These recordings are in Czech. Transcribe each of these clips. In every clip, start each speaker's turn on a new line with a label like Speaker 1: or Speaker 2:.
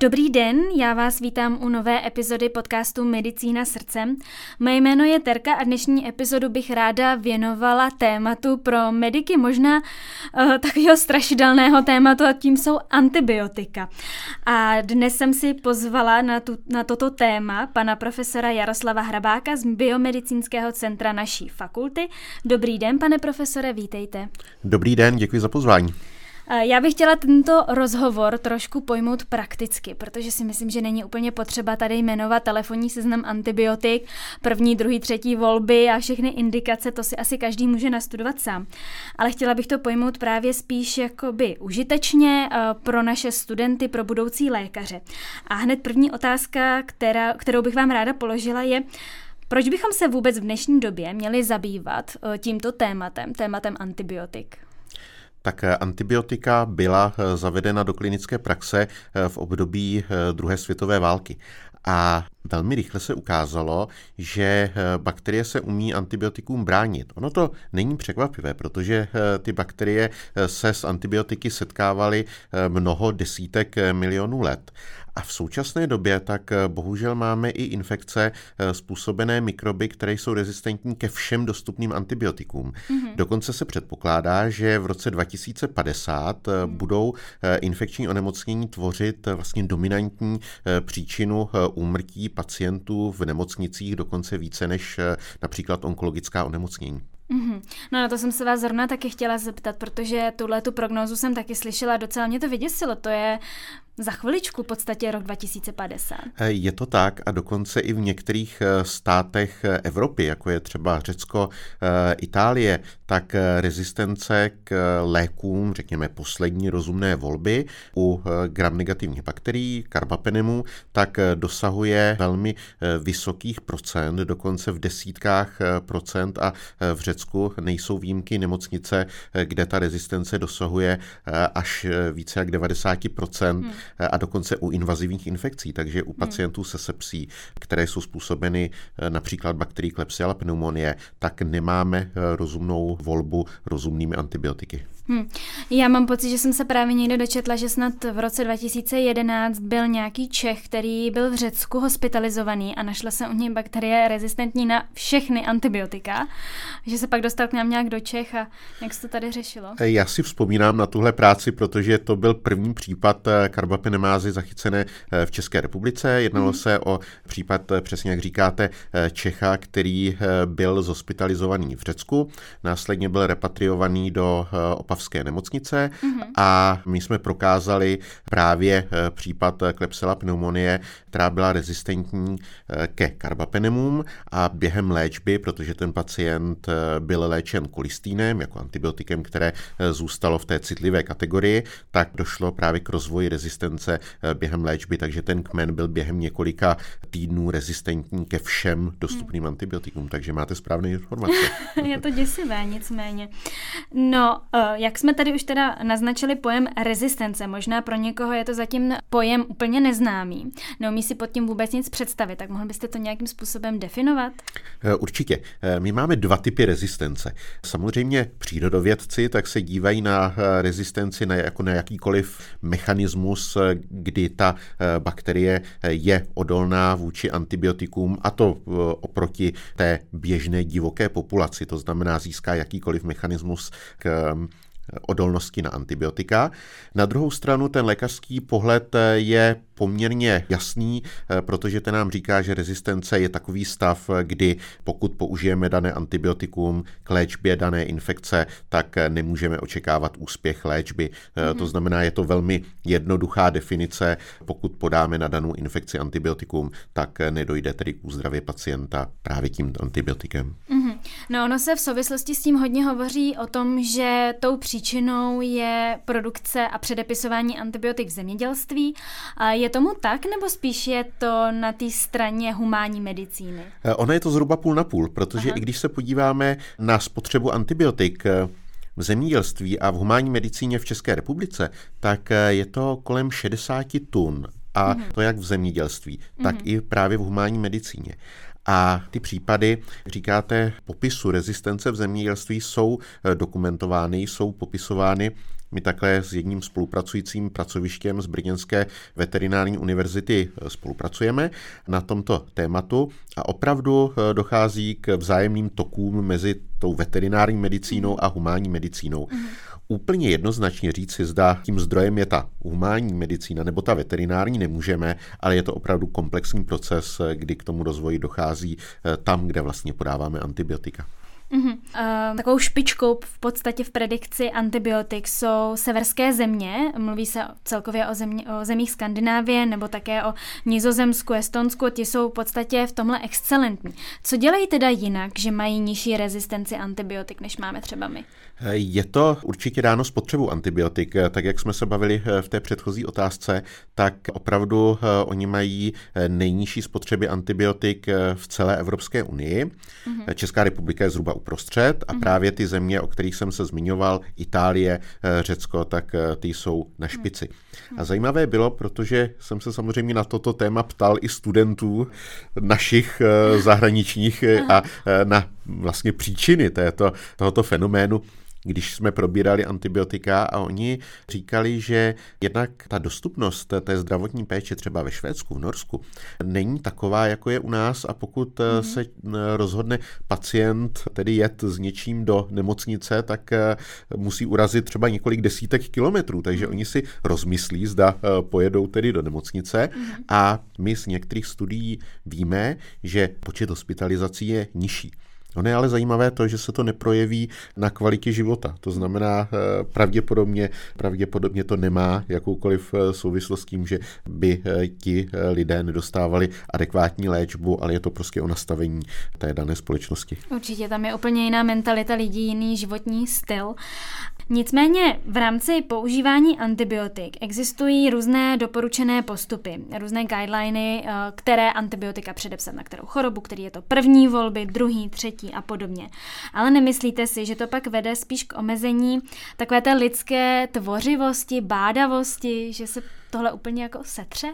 Speaker 1: Dobrý den, já vás vítám u nové epizody podcastu Medicína srdcem. Moje jméno je Terka a dnešní epizodu bych ráda věnovala tématu pro mediky možná uh, takového strašidelného tématu a tím jsou antibiotika. A dnes jsem si pozvala na, tu, na toto téma pana profesora Jaroslava Hrabáka z Biomedicínského centra naší fakulty. Dobrý den, pane profesore, vítejte.
Speaker 2: Dobrý den, děkuji za pozvání.
Speaker 1: Já bych chtěla tento rozhovor trošku pojmout prakticky, protože si myslím, že není úplně potřeba tady jmenovat telefonní seznam antibiotik, první, druhý, třetí volby a všechny indikace, to si asi každý může nastudovat sám. Ale chtěla bych to pojmout právě spíš jakoby užitečně eh, pro naše studenty, pro budoucí lékaře. A hned první otázka, která, kterou bych vám ráda položila, je, proč bychom se vůbec v dnešní době měli zabývat eh, tímto tématem, tématem antibiotik?
Speaker 2: Tak eh, antibiotika byla eh, zavedena do klinické praxe eh, v období druhé světové války. A velmi rychle se ukázalo, že bakterie se umí antibiotikům bránit. Ono to není překvapivé, protože ty bakterie se s antibiotiky setkávaly mnoho desítek milionů let. A v současné době tak eh, bohužel máme i infekce eh, způsobené mikroby, které jsou rezistentní ke všem dostupným antibiotikům. Mm-hmm. Dokonce se předpokládá, že v roce 2050 mm-hmm. budou infekční onemocnění tvořit vlastně dominantní příčinu úmrtí pacientů v nemocnicích, dokonce více než například onkologická onemocnění.
Speaker 1: Mm-hmm. No na to jsem se vás zrovna taky chtěla zeptat, protože tuhle tu prognózu jsem taky slyšela, docela mě to vyděsilo, to je za chviličku v podstatě rok 2050.
Speaker 2: Eh, je to tak a dokonce i v některých eh, státech eh, Evropy, jako je třeba Řecko, Itálie, tak rezistence k lékům, řekněme poslední rozumné volby u gram negativních bakterií, karbapenemu, tak dosahuje velmi vysokých procent, dokonce v desítkách procent a v Řecku nejsou výjimky nemocnice, kde ta rezistence dosahuje až více jak 90 hmm a dokonce u invazivních infekcí, takže u hmm. pacientů se sepsí, které jsou způsobeny eh, například bakterií Klebsiella pneumonie, tak nemáme eh, rozumnou volbu rozumnými antibiotiky. Hmm.
Speaker 1: Já mám pocit, že jsem se právě někde dočetla, že snad v roce 2011 byl nějaký Čech, který byl v Řecku hospitalizovaný a našla se u něj bakterie rezistentní na všechny antibiotika, že se pak dostal k nám nějak do Čech a jak se to tady řešilo?
Speaker 2: Já si vzpomínám na tuhle práci, protože to byl první případ karbapenemázy zachycené eh, v České republice. Jednalo hmm. se o případ, eh, přesně jak říkáte, eh, Čecha, který byl zhospitalizovaný v Řecku, následně byl repatriovaný do Opav opavské nemocnice mm-hmm. a my jsme prokázali právě eh, případ klepsela pneumonie, která byla rezistentní eh, ke karbapenemům a během léčby, protože ten pacient eh, byl léčen kolistýnem jako antibiotikem, které zůstalo v té citlivé kategorii, tak došlo právě k rozvoji rezistence během léčby, takže ten kmen byl během několika týdnů rezistentní ke všem dostupným mm. antibiotikům, takže máte správné informace.
Speaker 1: Je to děsivé, nicméně. No, jak jak jsme tady už teda naznačili pojem rezistence, možná pro někoho je to zatím pojem úplně neznámý. Neumí si pod tím vůbec nic představit, tak mohl byste to nějakým způsobem definovat?
Speaker 2: Eh, určitě. Eh, my máme dva typy rezistence. Samozřejmě přírodovědci tak se dívají na eh, rezistenci na, jako na jakýkoliv mechanismus, kdy ta bakterie je odolná vůči antibiotikům a to oproti té běžné divoké populaci. To znamená získá jakýkoliv mechanismus k odolnosti na antibiotika. Na druhou stranu ten lékařský pohled je poměrně jasný, eh, protože ten nám říká, že rezistence je takový stav, kdy pokud použijeme dané antibiotikum k léčbě dané infekce, tak nemůžeme očekávat úspěch léčby. Mm-hmm. To znamená, je to velmi jednoduchá definice. Pokud podáme na danou infekci antibiotikum, tak nedojde tedy k úzdravě pacienta právě tím antibiotikem.
Speaker 1: Mm-hmm. No ono se v souvislosti s tím hodně hovoří o tom, že tou příčinou je produkce a předepisování antibiotik v zemědělství. Je tomu tak, nebo spíš je to na té straně humánní medicíny?
Speaker 2: Eh, ono je to zhruba půl na půl, protože Aha. i když se podíváme na spotřebu antibiotik, eh, v zemědělství a v humánní medicíně v České republice, tak eh, je to kolem 60 tun. A mm-hmm. to jak v zemědělství, tak mm-hmm. i právě v humánní medicíně. A ty případy, říkáte, popisu rezistence v zemědělství jsou dokumentovány, jsou popisovány My takhle s jedním spolupracujícím pracovištěm z Brněnské veterinární univerzity spolupracujeme na tomto tématu a opravdu dochází k vzájemným tokům mezi tou veterinární medicínou a humánní medicínou. Mm úplně jednoznačně říci, zda tím zdrojem je ta humánní medicína nebo ta veterinární, nemůžeme, ale je to opravdu komplexní proces, kdy k tomu rozvoji dochází eh, tam, kde vlastně podáváme antibiotika.
Speaker 1: Mm-hmm. Uh, takovou špičkou v podstatě v predikci antibiotik jsou severské země. Mluví se celkově o, země, o zemích Skandinávie nebo také o Nizozemsku, Estonsku. Ti jsou v podstatě v tomhle excelentní. Co dělají teda jinak, že mají nižší rezistenci antibiotik, než máme třeba my?
Speaker 2: Je to určitě dáno spotřebu antibiotik. Tak jak jsme se bavili eh, v té předchozí otázce, tak opravdu eh, oni mají nejnižší spotřeby antibiotik v celé Evropské unii. Mm-hmm. Česká republika je zhruba uprostřed a mhm. právě ty země, o kterých jsem se zmiňoval, Itálie, eh, Řecko, tak eh, ty jsou na mhm. špici. A zajímavé bylo, protože jsem se samozřejmě na toto téma ptal i studentů našich eh, zahraničních a na vlastně příčiny této, tohoto fenoménu když jsme probírali antibiotika a oni říkali, že jednak ta dostupnost té zdravotní péče třeba ve Švédsku, v Norsku, není taková, jako je u nás a pokud mm-hmm. se rozhodne pacient tedy jet s něčím do nemocnice, tak eh, musí urazit třeba několik desítek kilometrů, takže mm-hmm. oni si rozmyslí, zda eh, pojedou tedy do nemocnice mm-hmm. a my z některých studií víme, že počet hospitalizací je nižší. Ono je ale zajímavé to, že se to neprojeví na kvalitě života. To znamená, eh, pravděpodobně, pravděpodobně to nemá jakoukoliv eh, souvislost s tím, že by eh, ti lidé nedostávali adekvátní léčbu, ale je to prostě o nastavení té dané společnosti.
Speaker 1: Určitě tam je úplně jiná mentalita lidí, jiný životní styl. Nicméně v rámci používání antibiotik existují různé doporučené postupy, různé guideliny, eh, které antibiotika předepsat na kterou chorobu, který je to první volby, druhý, třetí a podobně. Ale nemyslíte si, že to pak vede spíš k omezení takové té lidské tvořivosti, bádavosti, že se tohle úplně jako setře?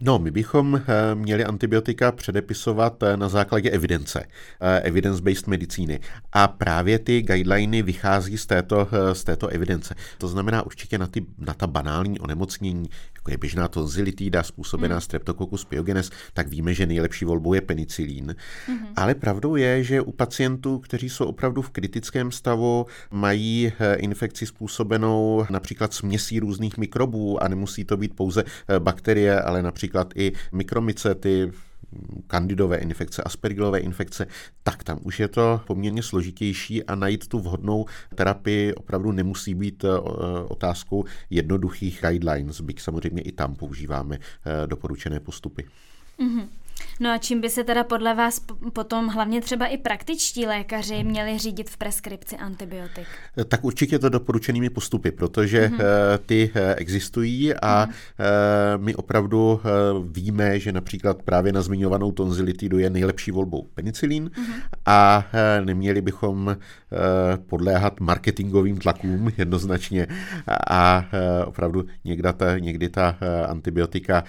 Speaker 2: No, my bychom eh, měli antibiotika předepisovat eh, na základě evidence, eh, evidence-based medicíny. A právě ty guideliny vychází z této, z této evidence. To znamená určitě na, ty, na ta banální onemocnění, jako je běžná tonzilitída způsobená hmm. streptococcus pyogenes, tak víme, že nejlepší volbou je penicilín. Hmm. Ale pravdou je, že u pacientů, kteří jsou opravdu v kritickém stavu, mají infekci způsobenou například směsí různých mikrobů a nemusí to být pouze bakterie, ale například například i mikromycety, kandidové infekce, aspergillové infekce, tak tam už je to poměrně složitější a najít tu vhodnou terapii opravdu nemusí být eh, otázkou jednoduchých guidelines, byť samozřejmě i tam používáme eh, doporučené postupy.
Speaker 1: Mm-hmm. No a čím by se teda podle vás potom hlavně třeba i praktičtí lékaři měli řídit v preskripci antibiotik?
Speaker 2: Tak určitě to doporučenými postupy, protože mm-hmm. ty eh, existují a mm-hmm. my opravdu víme, že například právě na zmiňovanou tonzilitidu je nejlepší volbou penicilín mm-hmm. a neměli bychom podléhat marketingovým tlakům jednoznačně a opravdu někdy ta, někdy ta antibiotika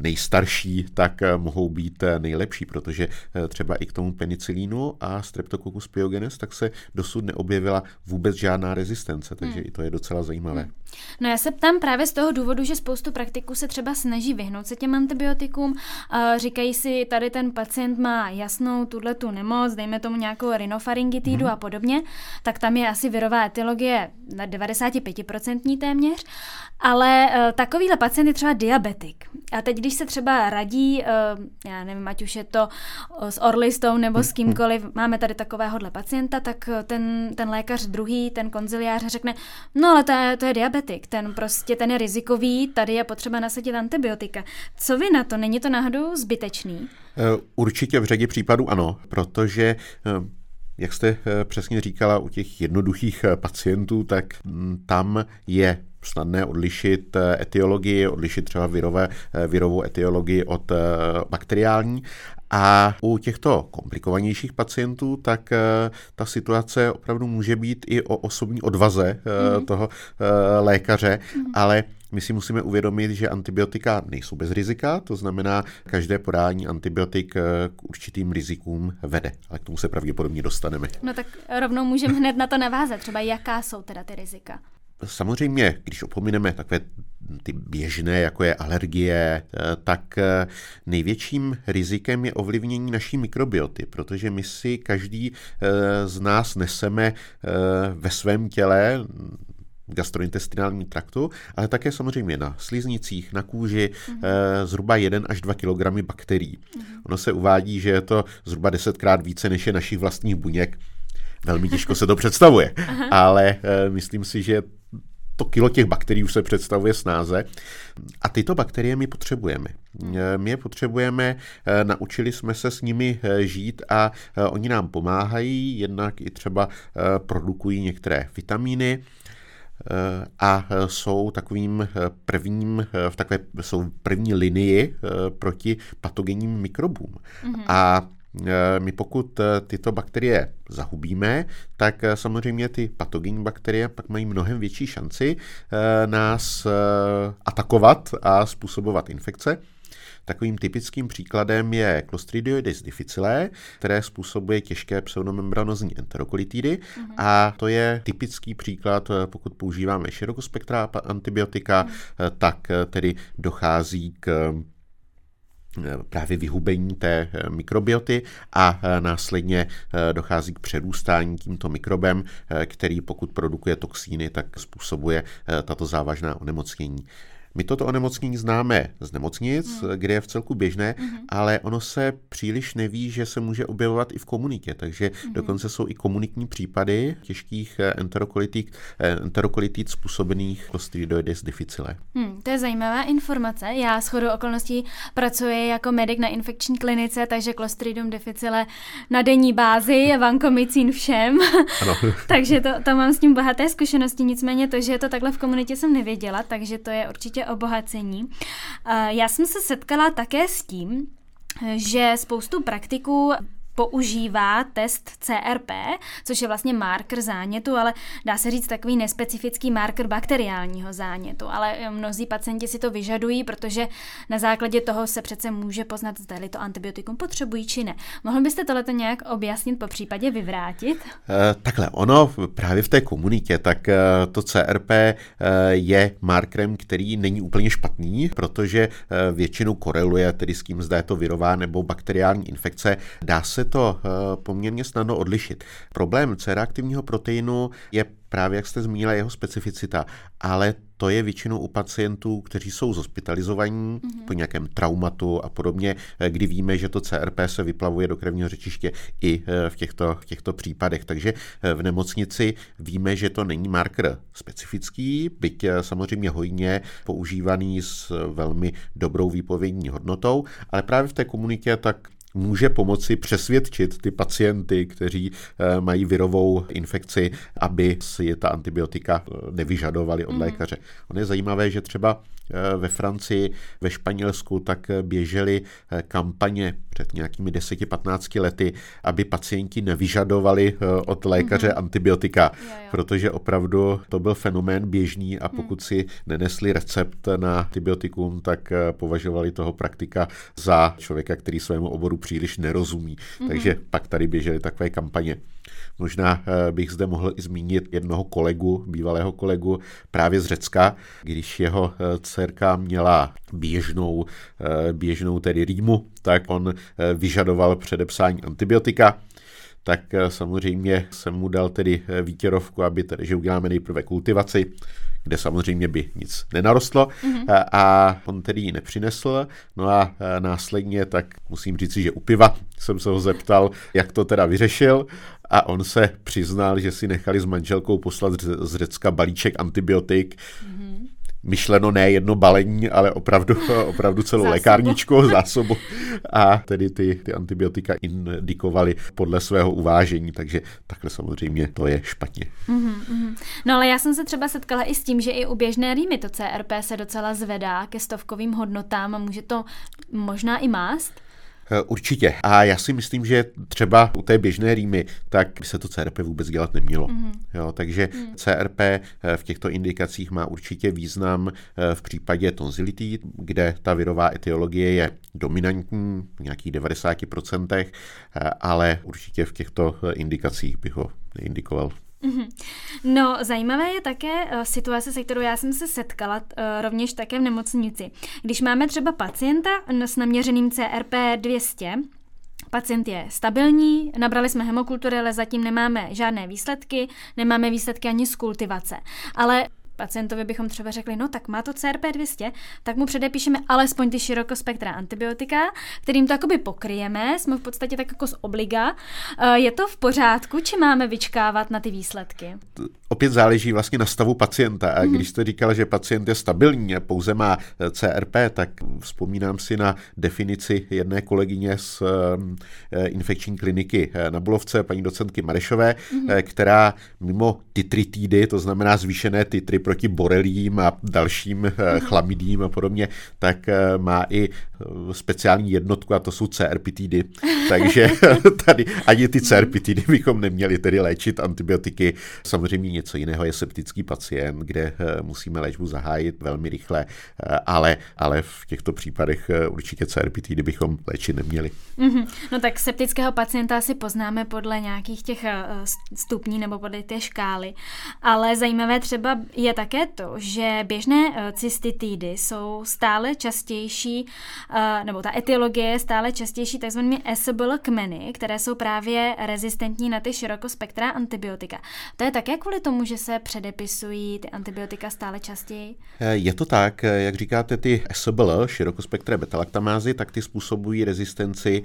Speaker 2: nejstarší, tak eh, mohou být eh, nejlepší, protože eh, třeba i k tomu penicilínu a Streptococcus pyogenes tak se dosud neobjevila vůbec žádná rezistence, takže hmm. i to je docela zajímavé. Hmm.
Speaker 1: No já se ptám právě z toho důvodu, že spoustu praktiků se třeba snaží vyhnout se těm antibiotikům, říkají si, tady ten pacient má jasnou tuhle tu nemoc, dejme tomu nějakou rinofaringitidu hmm. a podobně, tak tam je asi virová etiologie na 95% téměř, ale takovýhle pacient je třeba diabetik. A teď, když se třeba radí, eh, já nevím, ať už je to eh, s orlistou nebo s kýmkoliv, máme tady takovéhohle pacienta, tak eh, ten, ten lékař druhý, ten konziliář řekne, no ale to je, to je diabetik, ten prostě, ten je rizikový, tady je potřeba nasadit antibiotika. Co vy na to? Není to náhodou zbytečný?
Speaker 2: Určitě v řadě případů ano, protože jak jste přesně říkala, u těch jednoduchých pacientů, tak mm, tam je snadné odlišit eh, etiologii, odlišit třeba virové, eh, virovou etiologii od eh, bakteriální. A u těchto komplikovanějších pacientů, tak ta situace opravdu může být i o osobní odvaze mm. toho lékaře, mm. ale my si musíme uvědomit, že antibiotika nejsou bez rizika, to znamená, každé podání antibiotik k určitým rizikům vede, ale k tomu se pravděpodobně dostaneme.
Speaker 1: No tak rovnou můžeme hned na to navázat, třeba jaká jsou teda ty rizika.
Speaker 2: Samozřejmě, když opomineme takové ty běžné, jako je alergie, tak největším rizikem je ovlivnění naší mikrobioty, protože my si každý z nás neseme ve svém těle gastrointestinální traktu, ale také samozřejmě na sliznicích, na kůži mm-hmm. zhruba 1 až 2 kg bakterií. Mm-hmm. Ono se uvádí, že je to zhruba desetkrát více než je našich vlastních buněk. Velmi těžko se to představuje, ale eh, myslím si, že to kilo těch bakterií už se představuje snáze. A tyto bakterie my potřebujeme. Eh, my je potřebujeme, naučili jsme se s nimi žít a oni nám pomáhají, jednak i třeba produkují některé vitamíny, a jsou takovým prvním, v takové, jsou první linii proti patogenním mikrobům. Mm-hmm. A my pokud tyto bakterie zahubíme, tak samozřejmě ty patogenní bakterie pak mají mnohem větší šanci nás atakovat a způsobovat infekce. Takovým typickým příkladem je Clostridioides difficile, které způsobuje těžké pseudomembranozní enterokolitidy mm-hmm. a to je typický příklad, pokud používáme širokospektrá antibiotika, mm-hmm. tak tedy dochází k právě vyhubení té mikrobioty a následně dochází k přerůstání tímto mikrobem, který pokud produkuje toxíny, tak způsobuje tato závažná onemocnění. My toto onemocnění známe z nemocnic, hmm. kde je v celku běžné, hmm. ale ono se příliš neví, že se může objevovat i v komunitě, takže hmm. dokonce jsou i komunitní případy těžkých eh, enterokolitit, eh, způsobených Clostridoides difficile.
Speaker 1: Hmm, to je zajímavá informace. Já s chodou okolností pracuji jako medic na infekční klinice, takže Clostridium difficile na denní bázi je vankomicín všem. Ano. takže to, to mám s tím bohaté zkušenosti, nicméně to, že je to takhle v komunitě jsem nevěděla, takže to je určitě obohacení. Já jsem se setkala také s tím, že spoustu praktiků používá test CRP, což je vlastně marker zánětu, ale dá se říct takový nespecifický marker bakteriálního zánětu. Ale mnozí pacienti si to vyžadují, protože na základě toho se přece může poznat, zda to antibiotikum potřebují či ne. Mohl byste tohleto nějak objasnit, po případě vyvrátit?
Speaker 2: E, takhle, ono právě v té komunitě, tak e, to CRP eh, je markerem, který není úplně špatný, protože většinou koreluje tedy s tím, zda je to virová nebo bakteriální infekce. Dá se to eh, poměrně snadno odlišit. Problém C-reaktivního proteinu je právě, jak jste zmínila, jeho specificita, ale to je většinou u pacientů, kteří jsou zhospitalizovaní mm-hmm. po nějakém traumatu a podobně, eh, kdy víme, že to CRP se vyplavuje do krevního řečiště i eh, v těchto, v těchto případech. Takže v nemocnici víme, že to není marker specifický, byť samozřejmě hojně používaný s velmi dobrou výpovědní hodnotou, ale právě v té komunitě tak může pomoci přesvědčit ty pacienty, kteří eh, mají virovou infekci, aby si ta antibiotika eh, nevyžadovali od mm. lékaře. Ono je zajímavé, že třeba Eh, ve Francii, ve Španělsku, tak běžely kampaně před nějakými 10-15 lety, aby pacienti nevyžadovali od lékaře mm-hmm. antibiotika, jo, jo. protože opravdu to byl fenomén běžný a pokud si nenesli recept na antibiotikum, tak považovali toho praktika za člověka, který svému oboru příliš nerozumí. Mm-hmm. Takže pak tady běžely takové kampaně. Možná bych zde mohl i zmínit jednoho kolegu, bývalého kolegu právě z Řecka, když jeho dcerka měla běžnou, eh, běžnou tedy rýmu, tak on eh, vyžadoval předepsání antibiotika, tak eh, samozřejmě jsem mu dal tedy výtěrovku, aby tedy, že uděláme nejprve kultivaci, kde samozřejmě by nic nenarostlo mm-hmm. a on tedy ji nepřinesl. No a následně, tak musím říci, že u piva jsem se ho zeptal, jak to teda vyřešil a on se přiznal, že si nechali s manželkou poslat z Řecka balíček antibiotik, mm-hmm myšleno ne jedno balení, ale opravdu, opravdu celou zásobu. lékárničku, zásobu. A tedy ty, ty antibiotika indikovaly podle svého uvážení, takže takhle samozřejmě to je špatně. Mm-hmm.
Speaker 1: No ale já jsem se třeba setkala i s tím, že i u běžné rýmy to CRP se docela zvedá ke stovkovým hodnotám a může to možná i mást.
Speaker 2: Eh, určitě. A já si myslím, že třeba u té běžné rýmy, tak by se to CRP vůbec dělat nemělo. Mm-hmm. Jo, takže mm. CRP eh, v těchto indikacích má určitě význam eh, v případě tonzilití, kde ta virová etiologie je dominantní v nějakých 90%, ale určitě v těchto indikacích bych ho neindikoval.
Speaker 1: Mm-hmm. No, zajímavé je také uh, situace, se kterou já jsem se setkala uh, rovněž také v nemocnici. Když máme třeba pacienta s naměřeným CRP 200, Pacient je stabilní, nabrali jsme hemokultury, ale zatím nemáme žádné výsledky, nemáme výsledky ani z kultivace. Ale pacientovi bychom třeba řekli, no tak má to CRP200, tak mu předepíšeme alespoň ty širokospektra antibiotika, kterým to jakoby pokryjeme, jsme v podstatě tak jako z obliga. Eh, je to v pořádku, či máme vyčkávat na ty výsledky?
Speaker 2: Opět záleží vlastně na stavu pacienta. A mhm. když jste říkal, že pacient je stabilní a pouze má eh, CRP, tak vzpomínám si na definici jedné kolegyně z eh, infekční kliniky na Bulovce, paní docentky Marešové, mm-hmm. která mimo titritidy, to znamená zvýšené titry proti borelím a dalším mm-hmm. chlamidím a podobně, tak eh, má i eh, speciální jednotku a to jsou CRPTD. Takže tady ani ty CRPTD bychom neměli tedy léčit antibiotiky. Samozřejmě něco jiného je septický pacient, kde musíme léčbu zahájit velmi rychle, ale, ale v těchto případech určitě CRPTD bychom léčit neměli.
Speaker 1: Mm-hmm. No tak septického pacienta si poznáme podle nějakých těch stupní nebo podle té škály, ale zajímavé třeba je také to, že běžné eh, cystitidy jsou stále častější, eh, nebo ta etiologie je stále častější takzvanými SBL kmeny, které jsou právě rezistentní na ty širokospektrá antibiotika. To je také kvůli tomu, že se předepisují ty antibiotika stále častěji?
Speaker 2: Eh, je to tak, jak říkáte, ty SBL, širokospektré betalaktamázy, tak ty způsobují rezistenci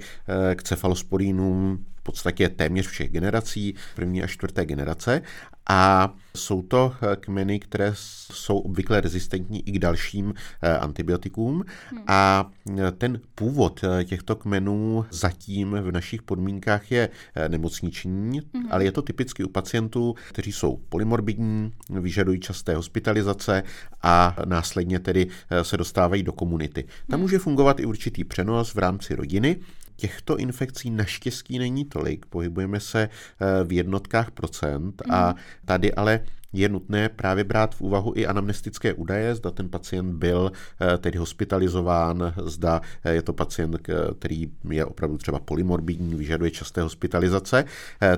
Speaker 2: k cefalosporínům podstatě téměř všech generací, první a čtvrté generace. A jsou to eh, kmeny, které jsou obvykle rezistentní i k dalším eh, antibiotikům. Hmm. A eh, ten původ těchto kmenů zatím v našich podmínkách je nemocniční, hmm. ale je to typicky u pacientů, kteří jsou polymorbidní, vyžadují časté hospitalizace a následně tedy se dostávají do komunity. Tam hmm. může fungovat i určitý přenos v rámci rodiny, Těchto infekcí naštěstí není tolik, pohybujeme se eh, v jednotkách procent a mhm. tady ale je nutné právě brát v úvahu i anamnestické údaje, zda ten pacient byl eh, tedy hospitalizován, zda eh, je to pacient, který je opravdu třeba polymorbidní, vyžaduje časté hospitalizace.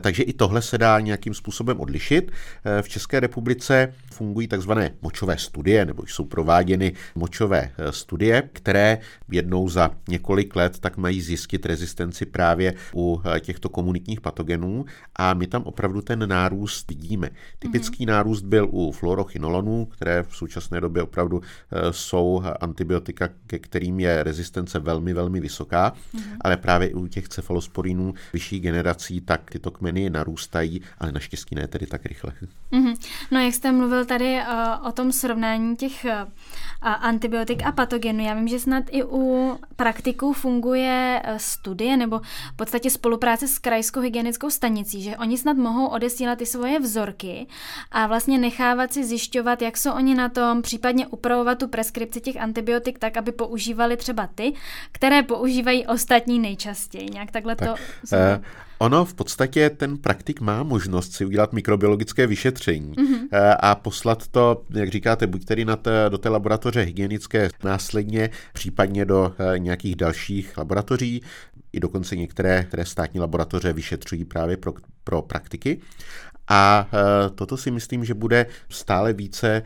Speaker 2: Takže i tohle se dá nějakým způsobem odlišit. V České republice fungují takzvané močové studie, nebo jsou prováděny močové studie, které jednou za několik let tak mají zjistit rezistenci právě u těchto komunitních patogenů a my tam opravdu ten nárůst vidíme. Typický mm-hmm. nárůst byl u fluorochinolonů, které v současné době opravdu e, jsou antibiotika, ke kterým je rezistence velmi, velmi vysoká, mm-hmm. ale právě u těch cefalosporinů vyšší generací, tak tyto kmeny narůstají, ale naštěstí ne tedy tak rychle.
Speaker 1: Mm-hmm. No jak jste mluvil tady uh, o tom srovnání těch uh, antibiotik a patogenů, já vím, že snad i u praktiků funguje studie nebo v podstatě spolupráce s krajskou hygienickou stanicí, že oni snad mohou odesílat ty svoje vzorky a vlastně nechávat si zjišťovat, jak jsou oni na tom, případně upravovat tu preskripci těch antibiotik tak, aby používali třeba ty, které používají ostatní nejčastěji. Nějak takhle tak, to... Eh,
Speaker 2: Ono v podstatě ten praktik má možnost si udělat mikrobiologické vyšetření mm-hmm. a poslat to, jak říkáte, buď tedy na té, do té laboratoře hygienické, následně případně do eh, nějakých dalších laboratoří, i dokonce některé které státní laboratoře vyšetřují právě pro, pro praktiky. A e, toto si myslím, že bude stále více e,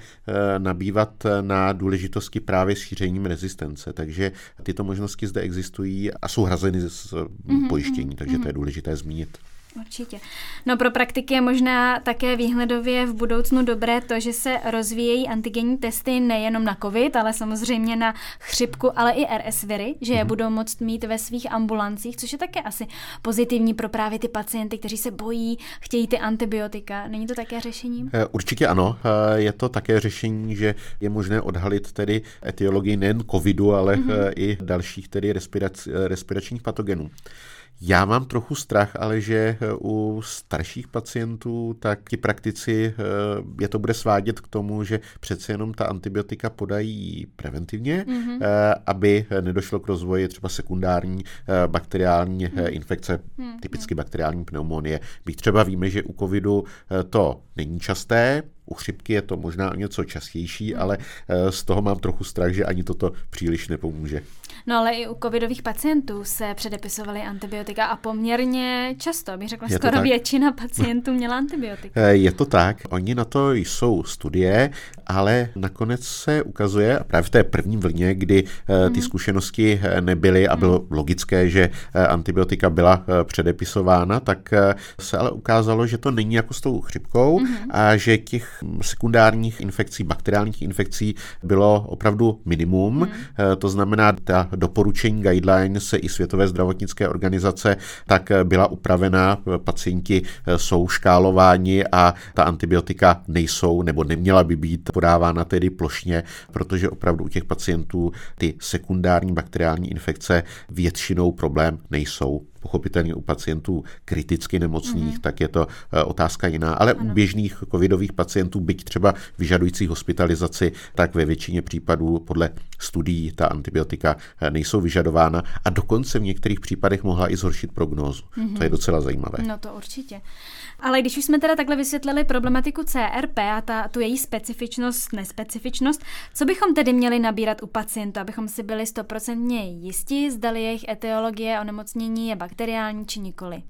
Speaker 2: nabývat na důležitosti právě šířením rezistence. Takže tyto možnosti zde existují a jsou hrazeny z mm-hmm, pojištění, takže mm-hmm. to je důležité zmínit.
Speaker 1: Určitě. No pro praktiky je možná také výhledově v budoucnu dobré to, že se rozvíjejí antigenní testy nejenom na COVID, ale samozřejmě na chřipku, ale i RS viry, že je mm-hmm. budou moct mít ve svých ambulancích, což je také asi pozitivní pro právě ty pacienty, kteří se bojí, chtějí ty antibiotika. Není to také řešením?
Speaker 2: Eh, určitě ano. Eh, je to také řešení, že je možné odhalit tedy etiologii nejen covidu, ale mm-hmm. i dalších tedy respirac, respiračních patogenů. Já mám trochu strach, ale že eh, u starších pacientů, tak ti praktici eh, je to bude svádět k tomu, že přece jenom ta antibiotika podají preventivně, mm-hmm. aby nedošlo k rozvoji třeba sekundární bakteriální mm-hmm. infekce, mm-hmm. typicky bakteriální pneumonie. Byť třeba víme, že u covidu to není časté, U chřipky je to možná něco častější, ale z toho mám trochu strach, že ani toto příliš nepomůže.
Speaker 1: No ale i u covidových pacientů se předepisovaly antibiotika a poměrně často, bych řekla, je skoro tak? většina pacientů měla antibiotika.
Speaker 2: Je to tak, oni na to jsou studie, ale nakonec se ukazuje, a právě v té první vlně, kdy mm. ty mhm. zkušenosti nebyly a bylo mm. logické, že antibiotika byla předepisována, tak se ale ukázalo, že to není jako s tou chřipkou a že těch sekundárních infekcí, bakteriálních infekcí bylo opravdu minimum. Mm. To znamená, ta doporučení guidelines i Světové zdravotnické organizace, tak byla upravena, pacienti jsou škálováni a ta antibiotika nejsou nebo neměla by být podávána tedy plošně, protože opravdu u těch pacientů ty sekundární bakteriální infekce většinou problém nejsou pochopitelně u pacientů kriticky nemocných, mm-hmm. tak je to eh, otázka jiná, ale ano. u běžných covidových pacientů, byť třeba vyžadujících hospitalizaci, tak ve většině případů podle studií ta antibiotika eh, nejsou vyžadována a dokonce v některých případech mohla i zhoršit prognózu. Mm-hmm. To je docela zajímavé.
Speaker 1: No to určitě. Ale když už jsme teda takhle vysvětlili problematiku CRP a ta, tu její specifičnost, nespecifičnost, co bychom tedy měli nabírat u pacientů, abychom si byli stoprocentně jistí, zdali jejich etiologie onemocnění je bakteriální či nikoli?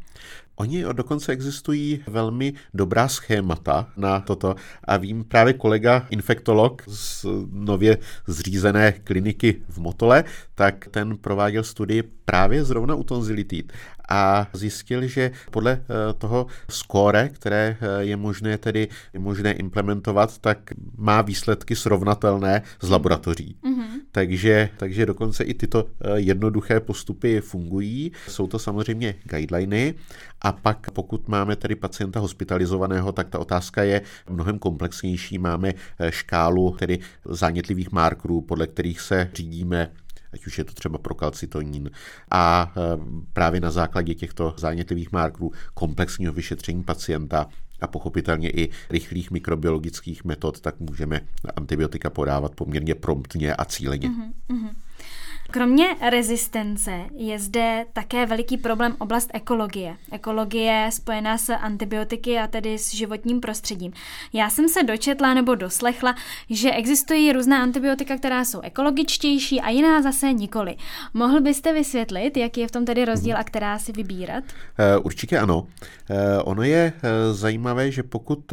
Speaker 2: Oni dokonce existují velmi dobrá schémata na toto a vím právě kolega infektolog z nově zřízené kliniky v Motole, tak ten prováděl studii právě zrovna u tonzilitit a zjistil, že podle eh, toho skóre, které eh, je možné tedy je možné implementovat, tak má výsledky srovnatelné z laboratoří. Mm-hmm. Takže, takže dokonce i tyto eh, jednoduché postupy fungují. Jsou to samozřejmě guideliny a pak pokud máme tedy pacienta hospitalizovaného, tak ta otázka je mnohem komplexnější. Máme škálu tedy zánětlivých markerů, podle kterých se řídíme ať už je to třeba prokalcitonín. A e, právě na základě těchto zánětlivých markerů komplexního vyšetření pacienta a pochopitelně i rychlých mikrobiologických metod, tak můžeme antibiotika podávat poměrně promptně a cíleně. Mm-hmm.
Speaker 1: Kromě rezistence je zde také veliký problém oblast ekologie. Ekologie spojená s antibiotiky a tedy s životním prostředím. Já jsem se dočetla nebo doslechla, že existují různá antibiotika, která jsou ekologičtější a jiná zase nikoli. Mohl byste vysvětlit, jaký je v tom tedy rozdíl a která si vybírat?
Speaker 2: Eh, určitě ano. Eh, ono je eh, zajímavé, že pokud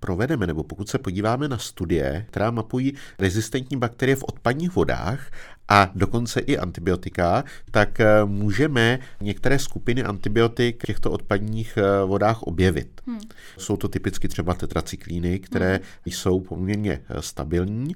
Speaker 2: provedeme, nebo pokud se podíváme na studie, která mapují rezistentní bakterie v odpadních vodách a dokonce i antibiotika, tak eh, můžeme některé skupiny antibiotik v těchto odpadních eh, vodách objevit. Hmm. Jsou to typicky třeba tetracyklíny, které hmm. jsou poměrně eh, stabilní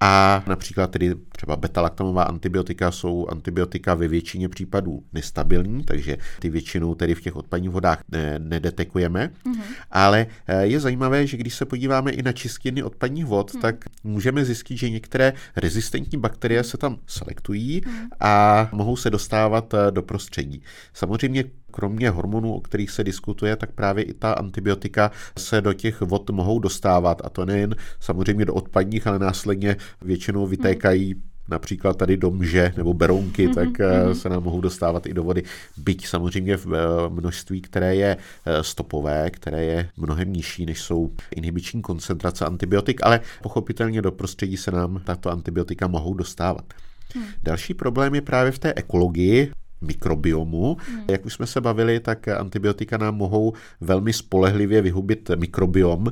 Speaker 2: a například tedy třeba betalaktamová antibiotika jsou antibiotika ve většině případů nestabilní, takže ty většinou tedy v těch odpadních vodách ne, nedetekujeme. Mm-hmm. Ale eh, je zajímavé, že když se podíváme i na čistiny odpadních vod, mm-hmm. tak můžeme zjistit, že některé rezistentní bakterie se tam selektují mm-hmm. a mohou se dostávat eh, do prostředí. Samozřejmě kromě hormonů, o kterých se diskutuje, tak právě i ta antibiotika se do těch vod mohou dostávat. A to nejen samozřejmě do odpadních, ale následně většinou vytékají například tady do mže nebo berounky, mm-hmm, tak mm-hmm. se nám mohou dostávat i do vody. Byť samozřejmě v eh, množství, které je eh, stopové, které je mnohem nižší, než jsou inhibiční koncentrace antibiotik, ale pochopitelně do prostředí se nám tato antibiotika mohou dostávat. Hmm. Další problém je právě v té ekologii mikrobiomu. Hmm. Jak už jsme se bavili, tak antibiotika nám mohou velmi spolehlivě vyhubit mikrobiom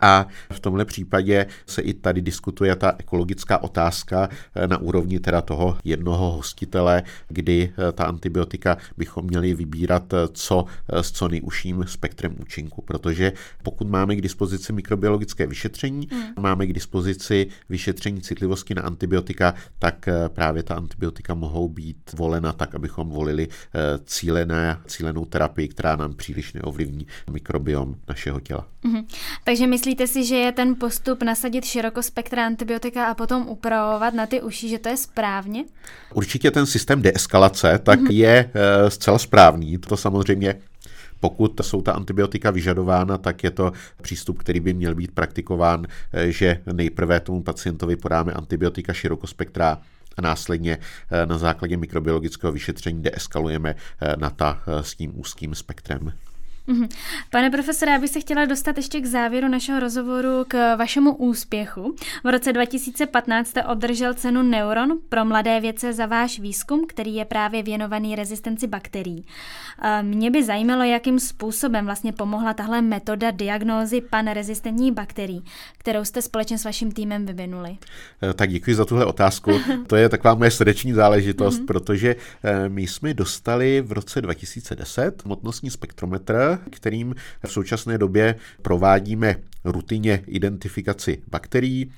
Speaker 2: a v tomhle případě se i tady diskutuje ta ekologická otázka eh, na úrovni teda toho jednoho hostitele, kdy eh, ta antibiotika bychom měli vybírat eh, co s co nejužším spektrem účinku, protože pokud máme k dispozici mikrobiologické vyšetření, hmm. máme k dispozici vyšetření citlivosti na antibiotika, tak právě ta antibiotika mohou být volena tak, abychom volili cílené, cílenou terapii, která nám příliš neovlivní mikrobiom našeho těla. Hmm.
Speaker 1: Takže Myslíte si, že je ten postup nasadit širokospektra antibiotika a potom upravovat na ty uši, že to je správně?
Speaker 2: Určitě ten systém deeskalace tak mm-hmm. je e, zcela správný. To samozřejmě pokud jsou ta antibiotika vyžadována, tak je to přístup, který by měl být praktikován, eh, že nejprve tomu pacientovi podáme antibiotika širokospektra a následně eh, na základě mikrobiologického vyšetření deeskalujeme na ta s tím úzkým spektrem.
Speaker 1: Mhm. Pane profesore, já bych se chtěla dostat ještě k závěru našeho rozhovoru k vašemu úspěchu. V roce 2015 jste obdržel cenu Neuron pro mladé vědce za váš výzkum, který je právě věnovaný rezistenci bakterií. Mě by zajímalo, jakým způsobem vlastně pomohla tahle metoda diagnózy panrezistentní bakterií, kterou jste společně s vaším týmem vyvinuli.
Speaker 2: Eh, tak děkuji za tuhle otázku. To je taková moje srdeční záležitost, mm-hmm. protože eh, my jsme dostali v roce 2010 hmotnostní spektrometr, kterým v současné době provádíme rutině identifikaci bakterií.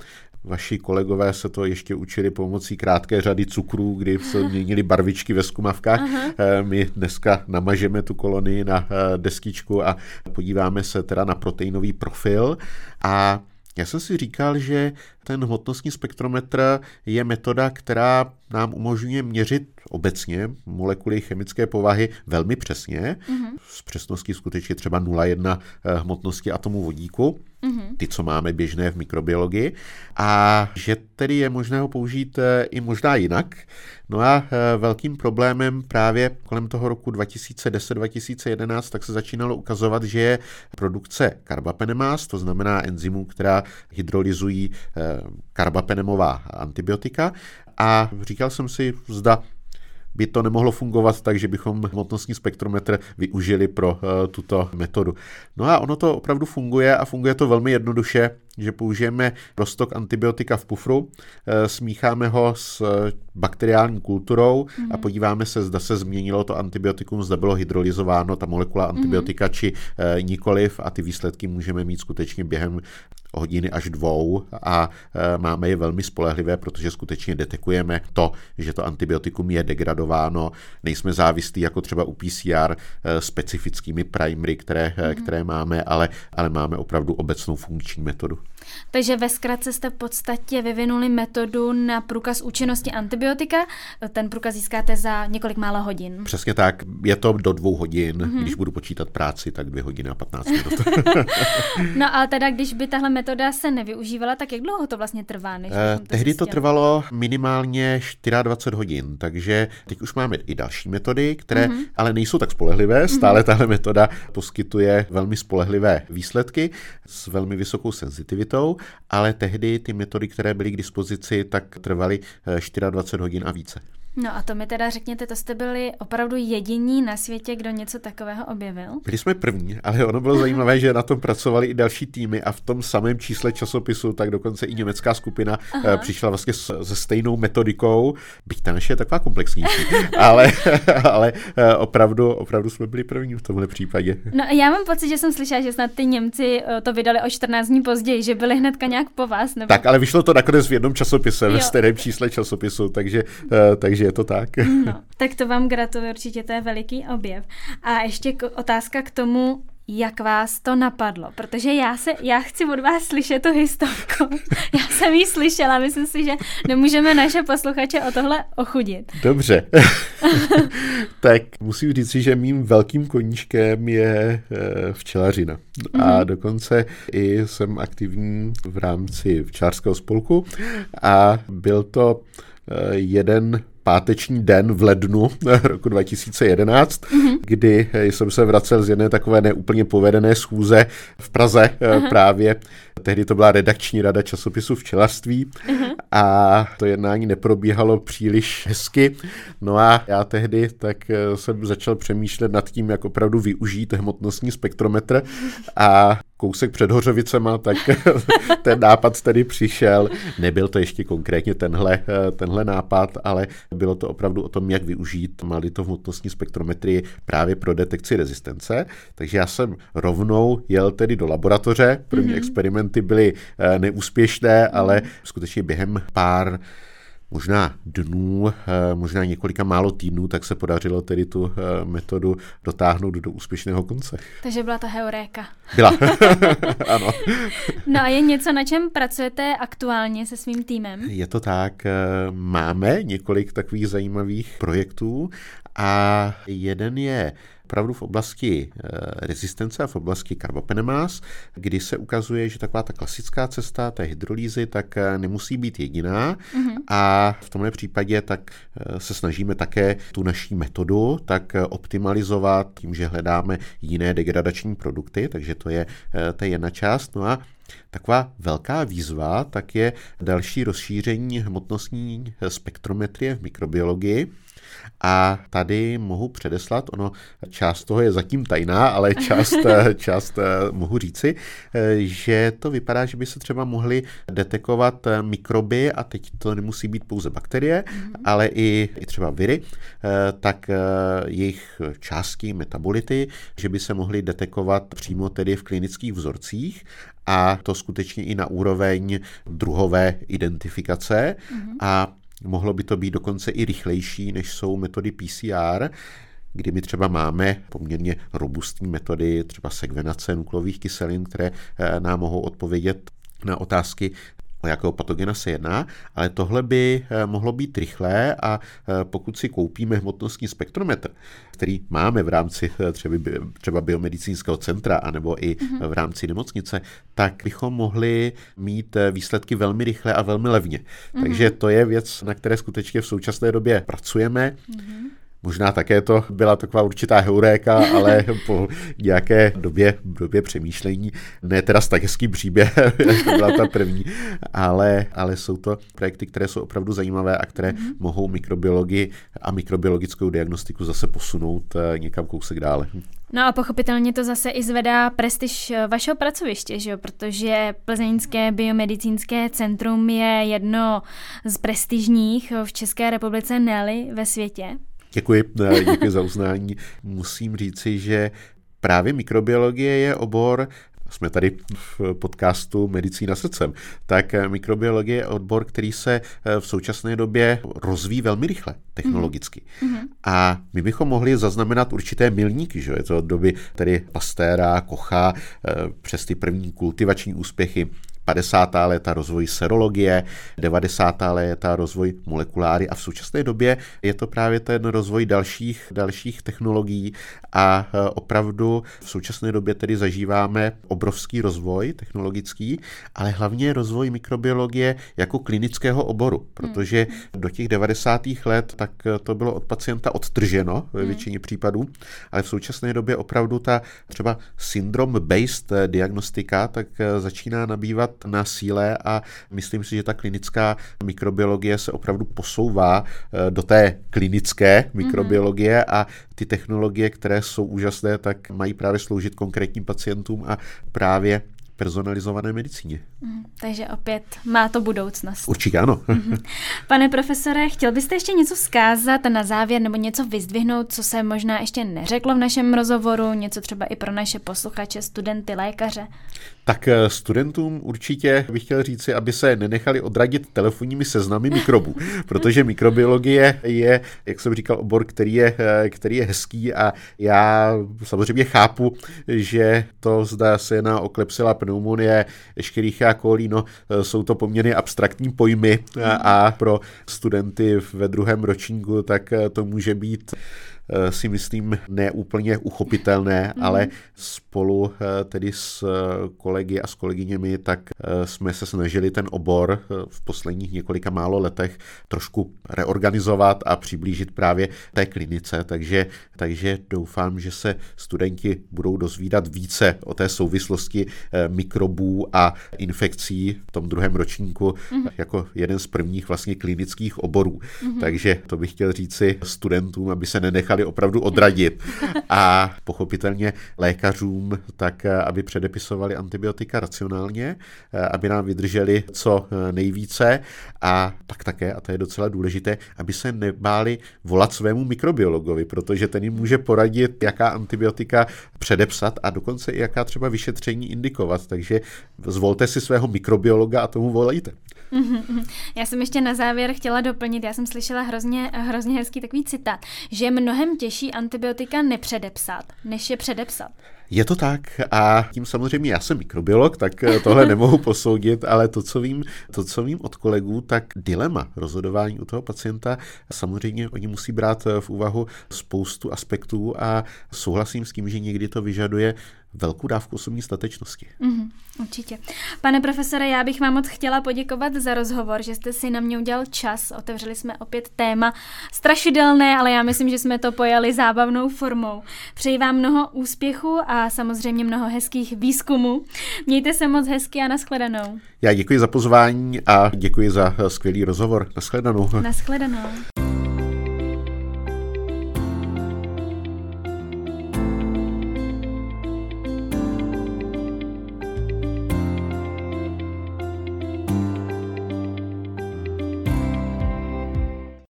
Speaker 2: Vaši kolegové se to ještě učili pomocí krátké řady cukrů, kdy se měnili barvičky ve skumavkách. Aha. Eh, my dneska namažeme tu kolonii na eh, deskičku a podíváme se teda na proteinový profil a já jsem si říkal, že ten hmotnostní spektrometr je metoda, která nám umožňuje měřit obecně molekuly chemické povahy velmi přesně, mm-hmm. s přesností skutečně třeba 0,1 eh, hmotnosti atomu vodíku, mm-hmm. ty, co máme běžné v mikrobiologii, a že tedy je možné ho použít eh, i možná jinak. No a eh, velkým problémem právě kolem toho roku 2010-2011 tak se začínalo ukazovat, že je produkce karbapenemás, to znamená enzymů, která hydrolyzují karbapenemová antibiotika a říkal jsem si, zda by to nemohlo fungovat tak, že bychom hmotnostní spektrometr využili pro uh, tuto metodu. No a ono to opravdu funguje a funguje to velmi jednoduše, že použijeme roztok antibiotika v pufru, eh, smícháme ho s bakteriální kulturou mm-hmm. a mhm. podíváme se, zda se změnilo to antibiotikum, zda bylo hydrolyzováno ta molekula mhm. antibiotika mm-hmm. či nikoliv a ty výsledky můžeme mít skutečně během hodiny až dvou a e, máme je velmi spolehlivé, protože skutečně detekujeme to, že to antibiotikum je degradováno. Nejsme závislí jako třeba u PCR e, specifickými primery, které, mm-hmm. které máme, ale, ale máme opravdu obecnou funkční metodu.
Speaker 1: Takže ve zkratce jste v podstatě vyvinuli metodu na průkaz účinnosti antibiotika. Ten průkaz získáte za několik málo hodin.
Speaker 2: Přesně tak. Je to do dvou hodin. Mm-hmm. Když budu počítat práci, tak dvě hodiny a 15 minut.
Speaker 1: no a teda, když by tahle metoda se nevyužívala, tak jak dlouho to vlastně trvá? Než
Speaker 2: eh, to tehdy to trvalo minimálně 24 hodin, takže teď už máme i další metody, které mm-hmm. ale nejsou tak spolehlivé. Stále mm-hmm. tahle metoda poskytuje velmi spolehlivé výsledky s velmi vysokou senzitivitou metodou, ale tehdy ty metody, které byly k dispozici, tak trvaly 24 eh, hodin a více.
Speaker 1: No a to mi teda řekněte, to jste byli opravdu jediní na světě, kdo něco takového objevil?
Speaker 2: Byli jsme první, ale ono bylo zajímavé, že na tom pracovali i další týmy a v tom samém čísle časopisu tak dokonce i německá skupina eh, Aha. přišla vlastně se stejnou metodikou, byť ta naše je taková komplexnější, ale, ale eh, opravdu, opravdu jsme byli první v tomhle případě.
Speaker 1: No a já mám pocit, že jsem slyšela, že snad ty Němci eh, to vydali o 14 dní později, že byli hnedka nějak po vás. Nebo...
Speaker 2: Tak, ale vyšlo to nakonec v jednom časopise, jo. ve stejném čísle časopisu, takže, takže je to tak.
Speaker 1: No, tak to vám gratuluji, určitě to je veliký objev. A ještě k, otázka k tomu, jak vás to napadlo, protože já, se, já chci od vás slyšet tu historku. Já jsem ji slyšela, myslím si, že nemůžeme naše posluchače o tohle ochudit.
Speaker 2: Dobře. tak musím říct si, že mým velkým koníčkem je eh, včelařina. Mm-hmm. A mhm. dokonce i jsem aktivní v rámci včářského spolku a byl to eh, jeden páteční den v lednu roku 2011, mm-hmm. kdy jsem se vracel z jedné takové neúplně povedené schůze v Praze Aha. právě. Tehdy to byla redakční rada časopisu včelařství uh-huh. a to jednání neprobíhalo příliš hezky. No a já tehdy tak eh, jsem začal přemýšlet nad tím, jak opravdu využít hmotnostní spektrometr a kousek před Hořovicema, tak ten nápad tedy přišel. Nebyl to ještě konkrétně tenhle, tenhle nápad, ale bylo to opravdu o tom, jak využít to hmotnostní spektrometrii právě pro detekci rezistence. Takže já jsem rovnou jel tedy do laboratoře. První mm-hmm. experimenty byly eh, neúspěšné, ale skutečně během pár možná dnů, eh, možná několika málo týdnů, tak se podařilo tedy tu eh, metodu dotáhnout do úspěšného konce.
Speaker 1: Takže byla to heuréka.
Speaker 2: Byla, ano.
Speaker 1: No a je něco, na čem pracujete aktuálně se svým týmem?
Speaker 2: Je to tak, eh, máme několik takových zajímavých projektů a jeden je opravdu v oblasti eh, rezistence a v oblasti carbapenemás, kdy se ukazuje, že taková ta klasická cesta té hydrolýzy tak eh, nemusí být jediná mm-hmm. a v tomhle případě tak eh, se snažíme také tu naší metodu tak optimalizovat tím, že hledáme jiné degradační produkty, takže to je, to je jedna část. No a Taková velká výzva tak je další rozšíření hmotnostní spektrometrie v mikrobiologii. A tady mohu předeslat, ono, část toho je zatím tajná, ale část, část mohu říci, že to vypadá, že by se třeba mohly detekovat mikroby, a teď to nemusí být pouze bakterie, mm-hmm. ale i, i třeba viry, tak jejich části, metabolity, že by se mohly detekovat přímo tedy v klinických vzorcích a to skutečně i na úroveň druhové identifikace. Mm-hmm. A Mohlo by to být dokonce i rychlejší, než jsou metody PCR, kdy my třeba máme poměrně robustní metody, třeba sekvenace nukleových kyselin, které eh, nám mohou odpovědět na otázky o jakého patogena se jedná, ale tohle by eh, mohlo být rychlé a eh, pokud si koupíme hmotnostní spektrometr, který máme v rámci eh, třeba, třeba biomedicínského centra anebo i mm-hmm. v rámci nemocnice, tak bychom mohli mít výsledky velmi rychle a velmi levně. Mm-hmm. Takže to je věc, na které skutečně v současné době pracujeme. Mm-hmm. Možná také to byla taková určitá heuréka, ale po nějaké době, době přemýšlení, ne teda s tak hezkým příběhem, jak to byla ta první, ale, ale jsou to projekty, které jsou opravdu zajímavé a které mm-hmm. mohou mikrobiologii a mikrobiologickou diagnostiku zase posunout eh, někam kousek dále.
Speaker 1: No a pochopitelně to zase i zvedá prestiž eh, vašeho pracoviště, že jo? protože Plzeňské biomedicínské centrum je jedno z prestižních v České republice, ne ve světě.
Speaker 2: Děkuji, eh, děkuji za uznání. Musím říci, že právě mikrobiologie je obor, jsme tady v podcastu Medicína srdcem, tak eh, mikrobiologie je odbor, který se eh, v současné době rozvíjí velmi rychle technologicky. Mm-hmm. A my bychom mohli zaznamenat určité milníky, že je to od doby tedy Pastéra, Kocha, přes ty první kultivační úspěchy 50. léta rozvoj serologie, 90. léta rozvoj molekuláry a v současné době je to právě ten rozvoj dalších, dalších technologií a e, opravdu v současné době tedy zažíváme obrovský rozvoj technologický, ale hlavně rozvoj mikrobiologie jako klinického oboru, protože hmm. do těch 90. let tak to bylo od pacienta odtrženo ve hmm. většině případů, ale v současné době opravdu ta třeba syndrom-based diagnostika tak e, začíná nabývat na síle a myslím si, že ta klinická mikrobiologie se opravdu posouvá eh, do té klinické mikrobiologie mm-hmm. a ty technologie, které jsou úžasné, tak mají právě sloužit konkrétním pacientům a právě personalizované medicíně.
Speaker 1: Mm, takže opět má to budoucnost.
Speaker 2: Určitě ano.
Speaker 1: Mm-hmm. Pane profesore, chtěl byste ještě něco vzkázat na závěr nebo něco vyzdvihnout, co se možná ještě neřeklo v našem rozhovoru, něco třeba i pro naše posluchače, studenty, lékaře?
Speaker 2: Tak eh, studentům určitě bych chtěl říci, aby se nenechali odradit telefonními seznamy mikrobů, protože mikrobiologie je, jak jsem říkal, obor, který je, eh, který je hezký a já samozřejmě chápu, že to zda se jedná o klepsila pneumonie, Escherichia coli, no, eh, jsou to poměrně abstraktní pojmy a pro studenty ve druhém ročníku tak to může být Eh, si myslím neúplně uchopitelné, mm. ale spolu eh, tedy s eh, kolegy a s kolegyněmi, tak jsme se snažili ten obor v posledních několika málo letech trošku reorganizovat a přiblížit právě té klinice, takže, takže doufám, že se studenti budou dozvídat více o té souvislosti mikrobů a infekcí v tom druhém ročníku mm. jako jeden z prvních vlastně klinických oborů. Mm. Takže to bych chtěl říci studentům, aby se nenechali nechali opravdu odradit. A pochopitelně lékařům, tak eh, aby předepisovali antibiotika racionálně, eh, aby nám vydrželi co eh, nejvíce a pak také, a to je docela důležité, aby se nebáli volat svému mikrobiologovi, protože ten jim může poradit, jaká antibiotika předepsat a dokonce i jaká třeba vyšetření indikovat. Takže zvolte si svého mikrobiologa a tomu volejte.
Speaker 1: Já jsem ještě na závěr chtěla doplnit, já jsem slyšela hrozně, hrozně hezký takový citát, že je mnohem těžší antibiotika nepředepsat, než je předepsat.
Speaker 2: Je to tak a tím samozřejmě já jsem mikrobiolog, tak eh, tohle nemohu posoudit, ale to, co vím, to, co vím od kolegů, tak dilema rozhodování u toho pacienta, samozřejmě oni musí brát eh, v úvahu spoustu aspektů a souhlasím s tím, že někdy to vyžaduje velkou dávku osobní statečnosti.
Speaker 1: Mm, určitě. Pane profesore, já bych vám moc chtěla poděkovat za rozhovor, že jste si na mě udělal čas. Otevřeli jsme opět téma strašidelné, ale já myslím, že jsme to pojali zábavnou formou. Přeji vám mnoho úspěchu a samozřejmě mnoho hezkých výzkumů. Mějte se moc hezky a nashledanou.
Speaker 2: Já děkuji za pozvání a děkuji za skvělý rozhovor. Nashledanou.
Speaker 1: Nashledanou.